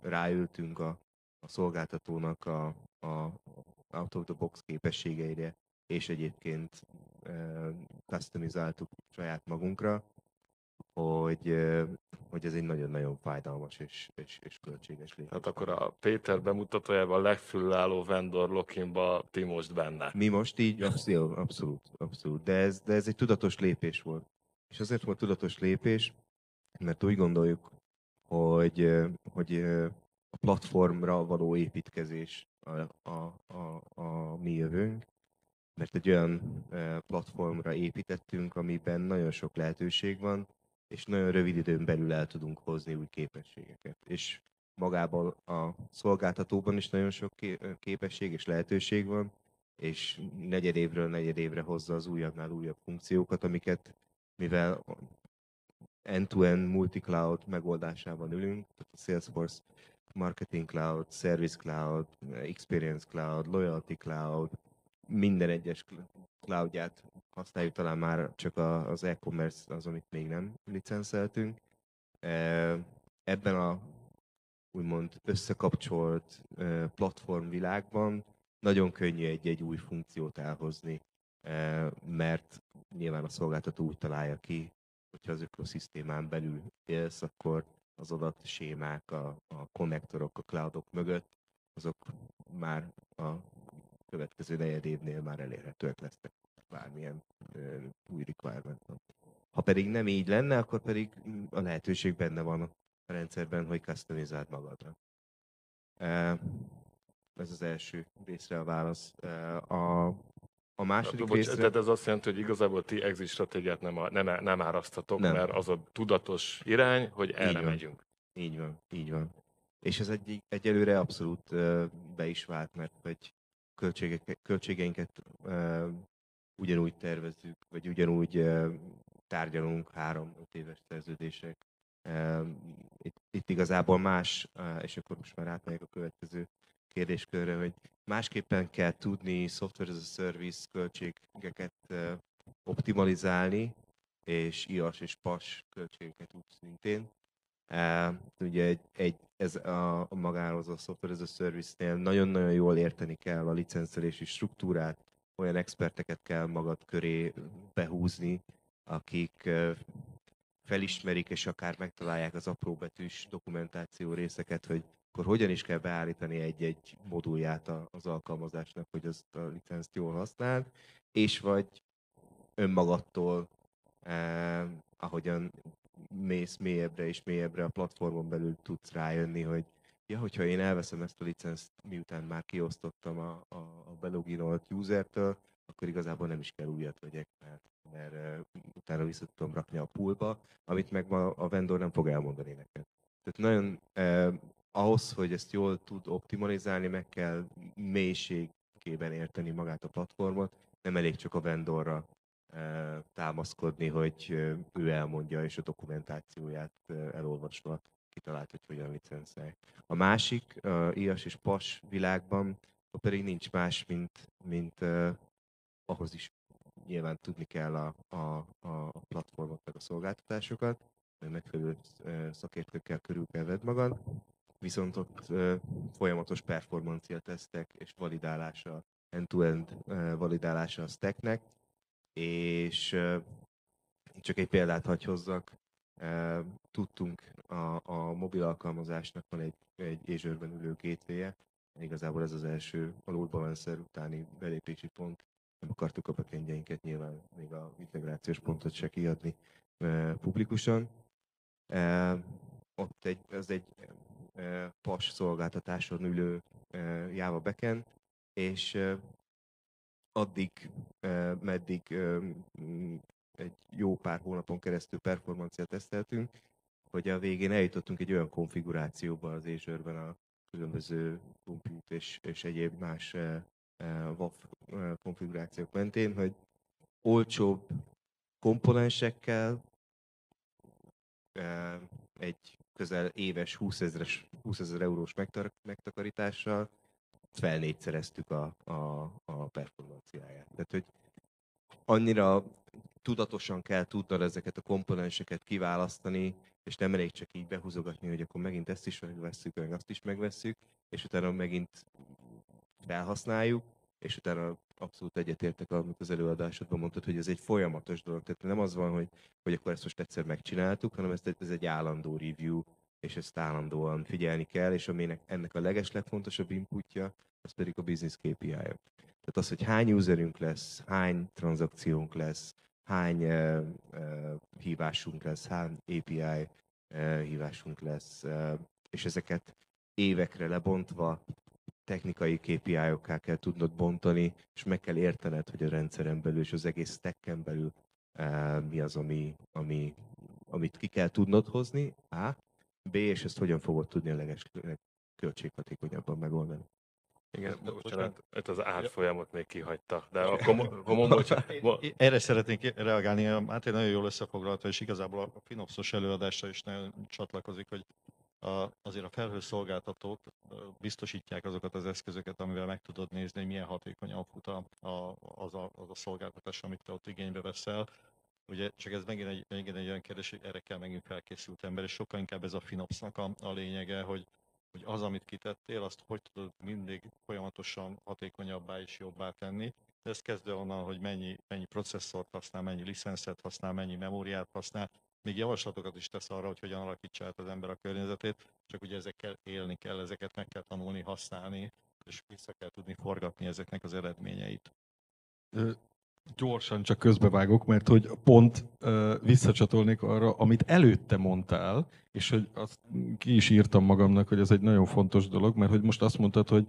ráültünk a, a szolgáltatónak a, a out of the box képességeire, és egyébként customizáltuk saját magunkra, hogy, hogy ez egy nagyon-nagyon fájdalmas és, és, és költséges lépés. Hát akkor a Péter bemutatójában a legfüllálló vendor lokinba ti most benne. Mi most így, abszolút, abszolút, abszolút. De ez, de ez egy tudatos lépés volt. És azért volt tudatos lépés, mert úgy gondoljuk, hogy, hogy a platformra való építkezés a, a, a, a mi jövőnk, mert egy olyan platformra építettünk, amiben nagyon sok lehetőség van, és nagyon rövid időn belül el tudunk hozni új képességeket. És magában a szolgáltatóban is nagyon sok képesség és lehetőség van, és negyedévről negyedévre hozza az újabbnál újabb funkciókat, amiket mivel end-to-end multi-cloud megoldásában ülünk, tehát a Salesforce Marketing Cloud, Service Cloud, Experience Cloud, Loyalty Cloud, minden egyes cl- cloudját használjuk, talán már csak az e-commerce az, amit még nem licenszeltünk. Ebben a úgymond összekapcsolt e, platform világban nagyon könnyű egy-egy új funkciót elhozni, mert nyilván a szolgáltató úgy találja ki, hogyha az ökoszisztémán belül élsz, akkor az adatsémák, a, a konnektorok, a cloudok mögött, azok már a következő negyed évnél már elérhetőek lesznek bármilyen ö, új requirement. Ha pedig nem így lenne, akkor pedig a lehetőség benne van a rendszerben, hogy customizáld magadra. Ez az első részre a válasz. A, a második Hát, részre... tehát ez azt jelenti, hogy igazából ti exit stratégiát nem, a- nem, nem árasztatok, Nem. mert az a tudatos irány, hogy erre van. megyünk. Így van, így van. És ez egy, egyelőre abszolút be is vált, mert hogy költségek, költségeinket ö, ugyanúgy tervezzük, vagy ugyanúgy ö, tárgyalunk három-öt éves szerződések. Ö, Itt, itt igazából más, és akkor most már átmegyek a következő kérdéskörre, hogy másképpen kell tudni software as a service költségeket optimalizálni, és IAS és PAS költségeket úgy szintén. Ugye egy, egy, ez a, a magához a Software as a Service-nél nagyon-nagyon jól érteni kell a licenszerési struktúrát, olyan experteket kell magad köré behúzni, akik felismerik és akár megtalálják az apróbetűs dokumentáció részeket, hogy akkor hogyan is kell beállítani egy-egy modulját az alkalmazásnak, hogy azt a licenszt jól használd, és vagy önmagadtól, eh, ahogyan mész mélyebbre és mélyebbre a platformon belül tudsz rájönni, hogy ja, hogyha én elveszem ezt a licenzt, miután már kiosztottam a, a, a beloginolt usertől, akkor igazából nem is kell újat vegyek, mert, mert uh, utána vissza tudom rakni a poolba, amit meg ma a vendor nem fog elmondani neked. Tehát nagyon eh, ahhoz, hogy ezt jól tud optimalizálni, meg kell mélységében érteni magát a platformot, nem elég csak a vendorra támaszkodni, hogy ő elmondja, és a dokumentációját elolvasva kitalált, hogy hogyan licenszálják. A másik, a IAS és PAS világban, ott pedig nincs más, mint, mint eh, ahhoz is nyilván tudni kell a, a, a platformot, meg a szolgáltatásokat, meg megfelelő szakértőkkel körül kell vedd magad, viszont ott eh, folyamatos performancia tesztek és validálása, end-to-end eh, validálása a stacknek, és csak egy példát hagy hozzak, tudtunk a, a mobil alkalmazásnak van egy, egy Azure-ben ülő gateway igazából ez az első a load utáni belépési pont, nem akartuk a backendjeinket nyilván még a integrációs pontot se kiadni publikusan. Ott egy, ez egy eh, PAS szolgáltatáson ülő eh, Java backend, és addig, meddig egy jó pár hónapon keresztül performanciát teszteltünk, hogy a végén eljutottunk egy olyan konfigurációba az Azure-ben a különböző compute és, és egyéb más WAF konfigurációk mentén, hogy olcsóbb komponensekkel egy közel éves 20 ezeres, 20 ezer eurós megtakarítással felnégyszereztük a, a, a performanciáját. Tehát, hogy annyira tudatosan kell tudnod ezeket a komponenseket kiválasztani, és nem elég csak így behúzogatni, hogy akkor megint ezt is megvesszük, meg azt is megvesszük, és utána megint felhasználjuk, és utána abszolút egyetértek, amit az előadásodban mondtad, hogy ez egy folyamatos dolog. Tehát nem az van, hogy, hogy akkor ezt most egyszer megcsináltuk, hanem ez, ez egy állandó review, és ezt állandóan figyelni kell, és aminek ennek a leges legfontosabb inputja, az pedig a business KPI-ok. Tehát az, hogy hány userünk lesz, hány tranzakciónk lesz, hány uh, uh, hívásunk lesz, hány API uh, hívásunk lesz, uh, és ezeket évekre lebontva technikai KPI-okká kell tudnod bontani, és meg kell értened, hogy a rendszeren belül és az egész stacken belül uh, mi az, ami, ami, amit ki kell tudnod hozni, A, B, és ezt hogyan fogod tudni a leges, legköltséghatékonyabban megoldani. Igen, de bocsánat, itt az árfolyamot még kihagyta, de akkor, akkor mondom, hogy... Erre szeretnék reagálni, hát egy nagyon jól összefoglalta, és igazából a Finopsos előadásra is nagyon csatlakozik, hogy a, azért a felhőszolgáltatók biztosítják azokat az eszközöket, amivel meg tudod nézni, hogy milyen hatékonyan fut a, a, az, a, az a szolgáltatás, amit te ott igénybe veszel. Ugye csak ez megint egy, megint egy olyan kérdés, hogy erre kell megint felkészült ember, és sokkal inkább ez a Finopsnak a, a lényege, hogy, hogy az, amit kitettél, azt hogy tudod mindig folyamatosan hatékonyabbá és jobbá tenni. De ez kezdve onnan, hogy mennyi, mennyi processzort használ, mennyi licenszet használ, mennyi memóriát használ, még javaslatokat is tesz arra, hogy hogyan alakítsa át az ember a környezetét, csak ugye ezekkel élni kell, ezeket meg kell tanulni, használni, és vissza kell tudni forgatni ezeknek az eredményeit. Gyorsan csak közbevágok, mert hogy pont uh, visszacsatolnék arra, amit előtte mondtál, és hogy azt ki is írtam magamnak, hogy ez egy nagyon fontos dolog, mert hogy most azt mondtad, hogy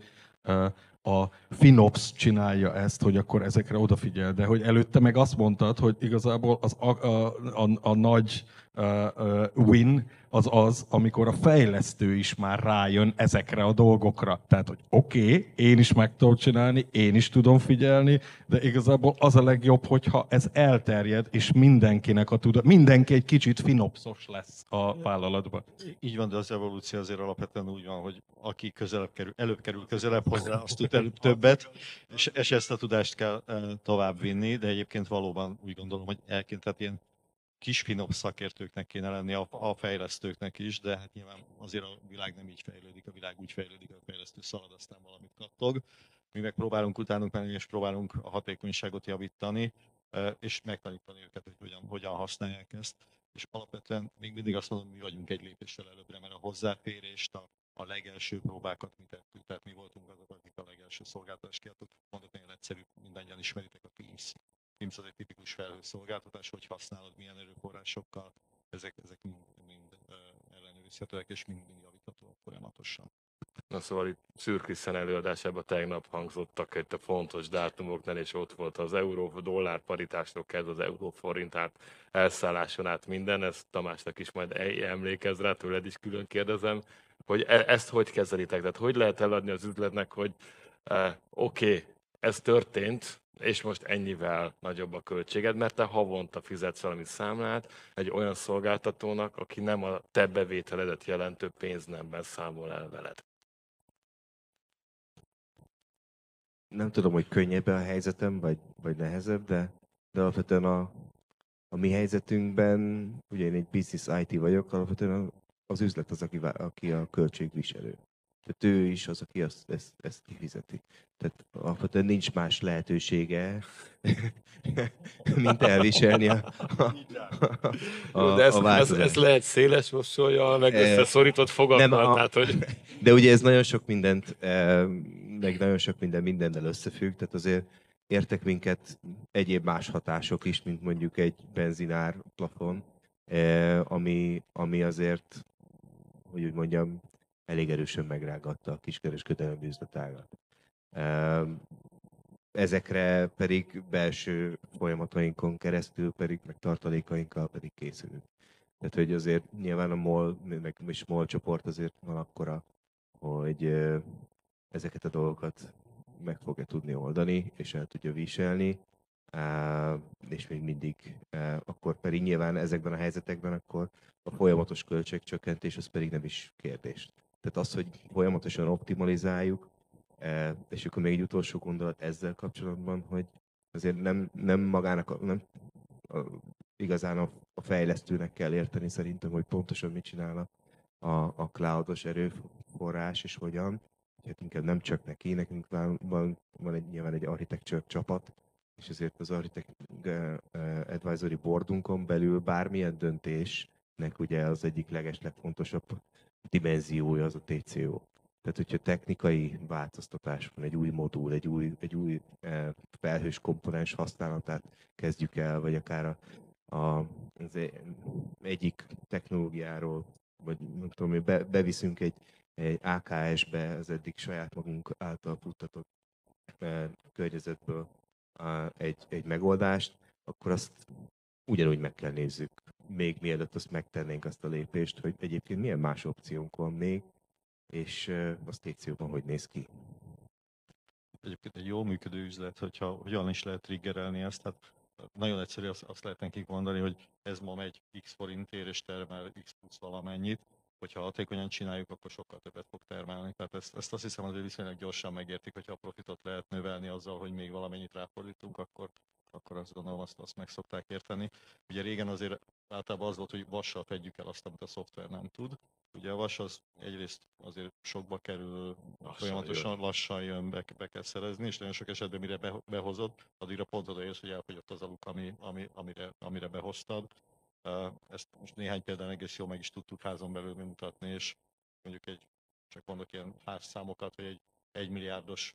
a Finops csinálja ezt, hogy akkor ezekre odafigyel, de hogy előtte meg azt mondtad, hogy igazából az a, a, a, a nagy uh, win az az, amikor a fejlesztő is már rájön ezekre a dolgokra. Tehát, hogy oké, okay, én is meg tudom csinálni, én is tudom figyelni, de igazából az a legjobb, hogyha ez elterjed, és mindenkinek a tudat, mindenki egy kicsit finopszos lesz a vállalatban. Így van, de az evolúció azért alapvetően úgy van, hogy aki közelebb kerül, előbb kerül közelebb hozzá, azt előbb többet, és, és ezt a tudást kell tovább vinni, de egyébként valóban úgy gondolom, hogy elként, tehát ilyen kis finom szakértőknek kéne lenni a, a fejlesztőknek is, de hát nyilván azért a világ nem így fejlődik, a világ úgy fejlődik, a fejlesztő szalad, aztán valamit kattog. Mi meg próbálunk utánunk menni, és próbálunk a hatékonyságot javítani, és megtanítani őket, hogy hogyan, hogyan használják ezt. És alapvetően még mindig azt mondom, mi vagyunk egy lépéssel előbbre, mert a hozzáférést, a, a legelső próbákat mi tettük, tehát mi voltunk azok, akik a legelső szolgáltatást kiadtuk. Mondok, nagyon egyszerű, mindannyian ismeritek a Teams Teams az egy tipikus felhőszolgáltatás, hogy használod, milyen erőforrásokkal, ezek, ezek mind, mind ellenőrizhetőek és mind, mind javíthatóak folyamatosan. Na szóval itt Szürkiszen előadásában tegnap hangzottak itt a fontos dátumoknál, és ott volt az euró-dollár paritástól kezdve az euró-forint át elszálláson át minden, ezt Tamásnak is majd emlékez rá, tőled is külön kérdezem, hogy e- ezt hogy kezelitek? Tehát hogy lehet eladni az üzletnek, hogy eh, oké, okay, ez történt, és most ennyivel nagyobb a költséged, mert te havonta fizetsz valami számlát egy olyan szolgáltatónak, aki nem a te bevételedet jelentő pénznemben számol el veled. Nem tudom, hogy könnyebb a helyzetem, vagy, vagy nehezebb, de, de alapvetően a, a mi helyzetünkben, ugye én egy business IT vagyok, alapvetően az üzlet az, aki, aki a költségviselő. Tehát ő is az, aki azt, ezt, ezt kifizeti. Tehát alapvetően nincs más lehetősége, mint elviselni a, a, a, de ez, a ez, ez lehet széles mosolya, meg összeszorított a, tehát, hogy... De ugye ez nagyon sok mindent, meg nagyon sok minden mindennel összefügg, tehát azért értek minket egyéb más hatások is, mint mondjuk egy benzinár plafon, ami, ami azért, hogy úgy mondjam, elég erősen megrágatta a kiskereskedelem üzletágat. Ezekre pedig belső folyamatainkon keresztül pedig, meg tartalékainkkal pedig készülünk. Tehát, hogy azért nyilván a MOL, meg is MOL csoport azért van akkora, hogy ezeket a dolgokat meg fogja tudni oldani, és el tudja viselni, és még mindig, akkor pedig nyilván ezekben a helyzetekben akkor a folyamatos költségcsökkentés az pedig nem is kérdés. Tehát az, hogy folyamatosan optimalizáljuk, és akkor még egy utolsó gondolat ezzel kapcsolatban, hogy azért nem, nem magának, nem igazán a, a fejlesztőnek kell érteni szerintem, hogy pontosan mit csinál a, a, cloudos erőforrás, és hogyan, hát inkább nem csak neki, nekünk van, van, van egy, nyilván egy architecture csapat, és ezért az Architect eh, eh, Advisory Boardunkon belül bármilyen döntésnek ugye az egyik leges legfontosabb dimenziója az a TCO. Tehát, hogyha technikai változtatás van, egy új modul, egy új, egy új eh, felhős komponens használatát kezdjük el, vagy akár a, a, az e- egyik technológiáról, vagy nem tudom, mi be, beviszünk egy, egy AKS-be az eddig saját magunk által futtatott környezetből egy, egy megoldást, akkor azt ugyanúgy meg kell nézzük, még mielőtt azt megtennénk azt a lépést, hogy egyébként milyen más opciónk van még, és uh, a stécióban hogy néz ki. Egyébként egy jól működő üzlet, hogyha hogyan is lehet triggerelni ezt, hát nagyon egyszerű azt, azt lehet nekik mondani, hogy ez ma megy x forintért és termel x plusz valamennyit, hogyha hatékonyan csináljuk, akkor sokkal többet fog termelni. Tehát ezt, ezt azt hiszem azért viszonylag gyorsan megértik, hogyha a profitot lehet növelni azzal, hogy még valamennyit ráfordítunk, akkor, akkor azt gondolom azt, azt meg szokták érteni. Ugye régen azért általában az volt, hogy vassal fedjük el azt, amit a szoftver nem tud. Ugye a vas az egyrészt azért sokba kerül, lassan folyamatosan jön. lassan jön, be, be kell szerezni, és nagyon sok esetben mire be, behozod, addigra pont odaérsz, hogy elfogyott az aluk, ami, ami, amire, amire behoztad. Ezt most néhány példán egész jól meg is tudtuk házon belül mutatni, és mondjuk egy, csak mondok ilyen számokat, hogy egy 1 milliárdos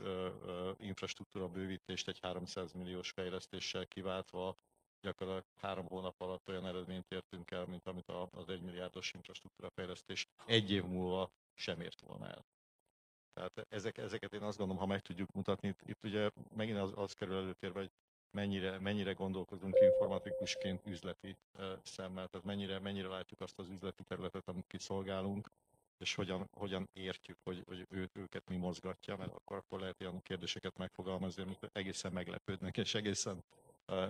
infrastruktúra bővítést egy 300 milliós fejlesztéssel kiváltva gyakorlatilag három hónap alatt olyan eredményt értünk el, mint amit az 1 milliárdos infrastruktúra fejlesztés egy év múlva sem ért volna el. Tehát ezek, ezeket én azt gondolom, ha meg tudjuk mutatni, itt, itt ugye megint az, az kerül előtérbe, hogy mennyire, mennyire gondolkozunk informatikusként üzleti szemmel, tehát mennyire, mennyire látjuk azt az üzleti területet, amit kiszolgálunk, és hogyan, hogyan értjük, hogy, hogy ő, őket mi mozgatja, mert akkor, akkor lehet ilyen kérdéseket megfogalmazni, amit egészen meglepődnek, és egészen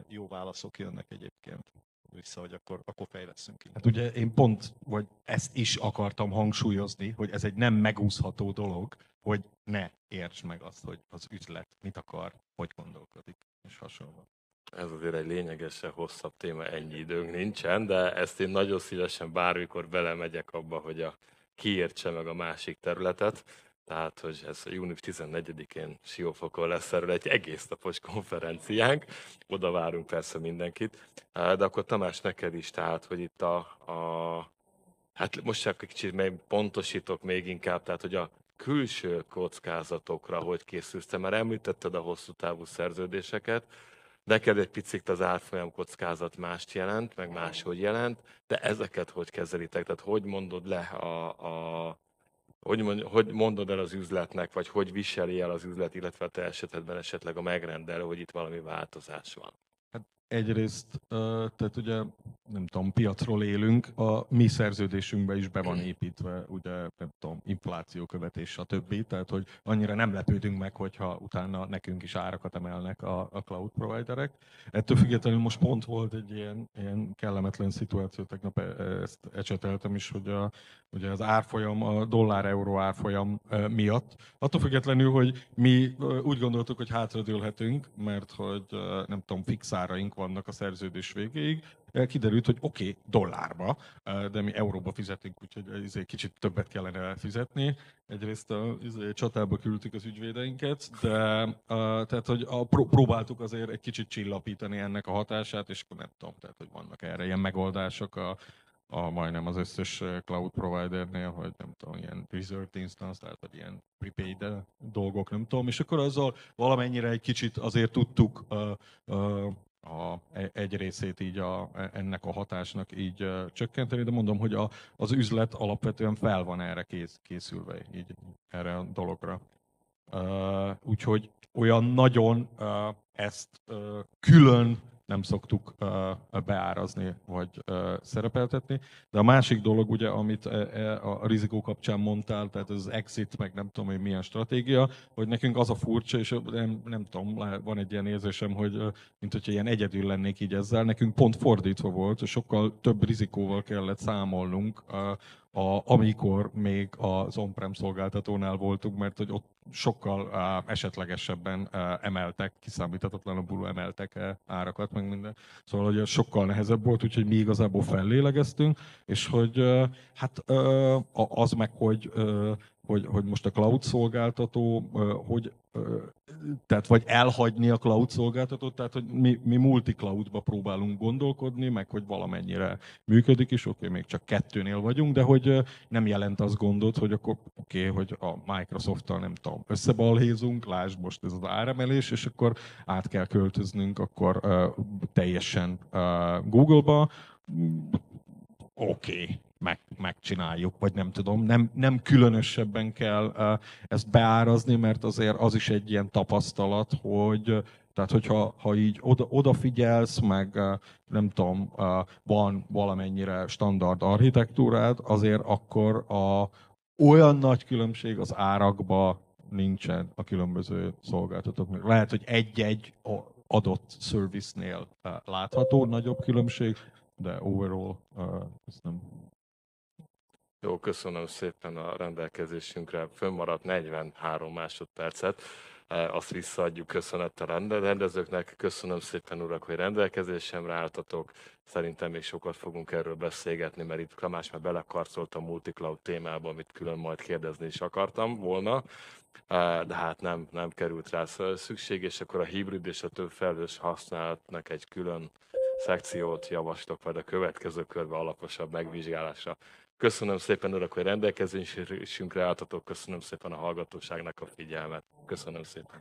jó válaszok jönnek egyébként vissza, hogy akkor, akkor fejleszünk. Hát ugye én pont, vagy ezt is akartam hangsúlyozni, hogy ez egy nem megúszható dolog, hogy ne érts meg azt, hogy az üzlet mit akar, hogy gondolkodik, és hasonló. Ez azért egy lényegesen hosszabb téma, ennyi időnk nincsen, de ezt én nagyon szívesen bármikor belemegyek abba, hogy a kiértse meg a másik területet. Tehát, hogy ez a június 14-én Siófokon lesz erről egy egész napos konferenciánk, oda várunk persze mindenkit. De akkor Tamás, neked is, tehát, hogy itt a, a hát most csak kicsit még pontosítok még inkább, tehát, hogy a külső kockázatokra hogy készülsz mert említetted a hosszú távú szerződéseket, neked egy picit az árfolyam kockázat mást jelent, meg máshogy jelent, de ezeket hogy kezelitek? Tehát hogy mondod le a, a hogy, mond, hogy mondod el az üzletnek, vagy hogy viseli el az üzlet, illetve a te esetedben esetleg a megrendelő, hogy itt valami változás van? Egyrészt, tehát ugye nem tudom, piacról élünk, a mi szerződésünkbe is be van építve, ugye nem tudom, inflációkövetés, stb. Tehát, hogy annyira nem lepődünk meg, hogyha utána nekünk is árakat emelnek a, a cloud providerek. Ettől függetlenül most pont volt egy ilyen, ilyen kellemetlen szituáció, tegnap e, ezt ecseteltem is, hogy a, ugye az árfolyam, a dollár-euró árfolyam miatt. Attól függetlenül, hogy mi úgy gondoltuk, hogy hátradőlhetünk, mert hogy nem tudom, fix áraink vannak a szerződés végéig, kiderült, hogy oké, okay, dollárba, de mi euróba fizetünk, úgyhogy ez egy kicsit többet kellene fizetni. Egyrészt a izé, csatába küldtük az ügyvédeinket, de tehát, hogy a, próbáltuk azért egy kicsit csillapítani ennek a hatását, és akkor nem tudom, tehát, hogy vannak erre ilyen megoldások a, a majdnem az összes cloud providernél, hogy nem tudom, ilyen reserved instance, tehát hogy ilyen prepaid dolgok, nem tudom, és akkor azzal valamennyire egy kicsit azért tudtuk uh, uh, a, e, egy részét így a, e, ennek a hatásnak így uh, csökkenteni, de mondom, hogy a, az üzlet alapvetően fel van erre kész, készülve, így erre a dologra. Uh, úgyhogy olyan nagyon uh, ezt uh, külön nem szoktuk beárazni vagy szerepeltetni. De a másik dolog, ugye, amit uh, a rizikó kapcsán mondtál, tehát ez az exit, meg nem tudom, hogy milyen stratégia, hogy nekünk az a furcsa, és nem, nem tudom, van egy ilyen érzésem, hogy mint hogyha ilyen egyedül lennék így ezzel, nekünk pont fordítva volt, sokkal több rizikóval kellett számolnunk, a, amikor még az on-prem szolgáltatónál voltunk, mert hogy ott sokkal uh, esetlegesebben uh, emeltek, kiszámíthatatlanabbul emeltek árakat, meg minden. Szóval hogy sokkal nehezebb volt, úgyhogy mi igazából fellélegeztünk, és hogy hát az meg, hogy hogy, hogy most a cloud szolgáltató, hogy tehát vagy elhagyni a cloud szolgáltatót, tehát hogy mi, mi multi-cloudba próbálunk gondolkodni, meg hogy valamennyire működik is, oké, még csak kettőnél vagyunk, de hogy nem jelent az gondot, hogy akkor oké, hogy a Microsoft-tal nem tudom, összebalhézunk, lásd most ez az áremelés, és akkor át kell költöznünk akkor teljesen ö, Google-ba, oké, okay, meg, megcsináljuk, vagy nem tudom, nem, nem különösebben kell ezt beárazni, mert azért az is egy ilyen tapasztalat, hogy tehát, hogyha ha így oda, odafigyelsz, meg nem tudom, van valamennyire standard architektúrád, azért akkor a, olyan nagy különbség az árakba nincsen a különböző szolgáltatók. Lehet, hogy egy-egy adott service-nél uh, látható nagyobb különbség, de overall uh, ez nem Jó, köszönöm szépen a rendelkezésünkre. Fönnmaradt 43 másodpercet. Eh, Azt visszaadjuk köszönettel a rende- rendezőknek. Köszönöm szépen, urak, hogy rendelkezésemre álltatok. Szerintem még sokat fogunk erről beszélgetni, mert itt Klamás már belekarcolt a multicloud témába, amit külön majd kérdezni is akartam volna. Eh, De hát nem, nem került rá szükség, és akkor a hibrid és a több felhős használatnak egy külön szekciót javaslok majd a következő körbe alaposabb megvizsgálásra. Köszönöm szépen, urak, hogy rendelkezésünkre álltatok, köszönöm szépen a hallgatóságnak a figyelmet. Köszönöm szépen.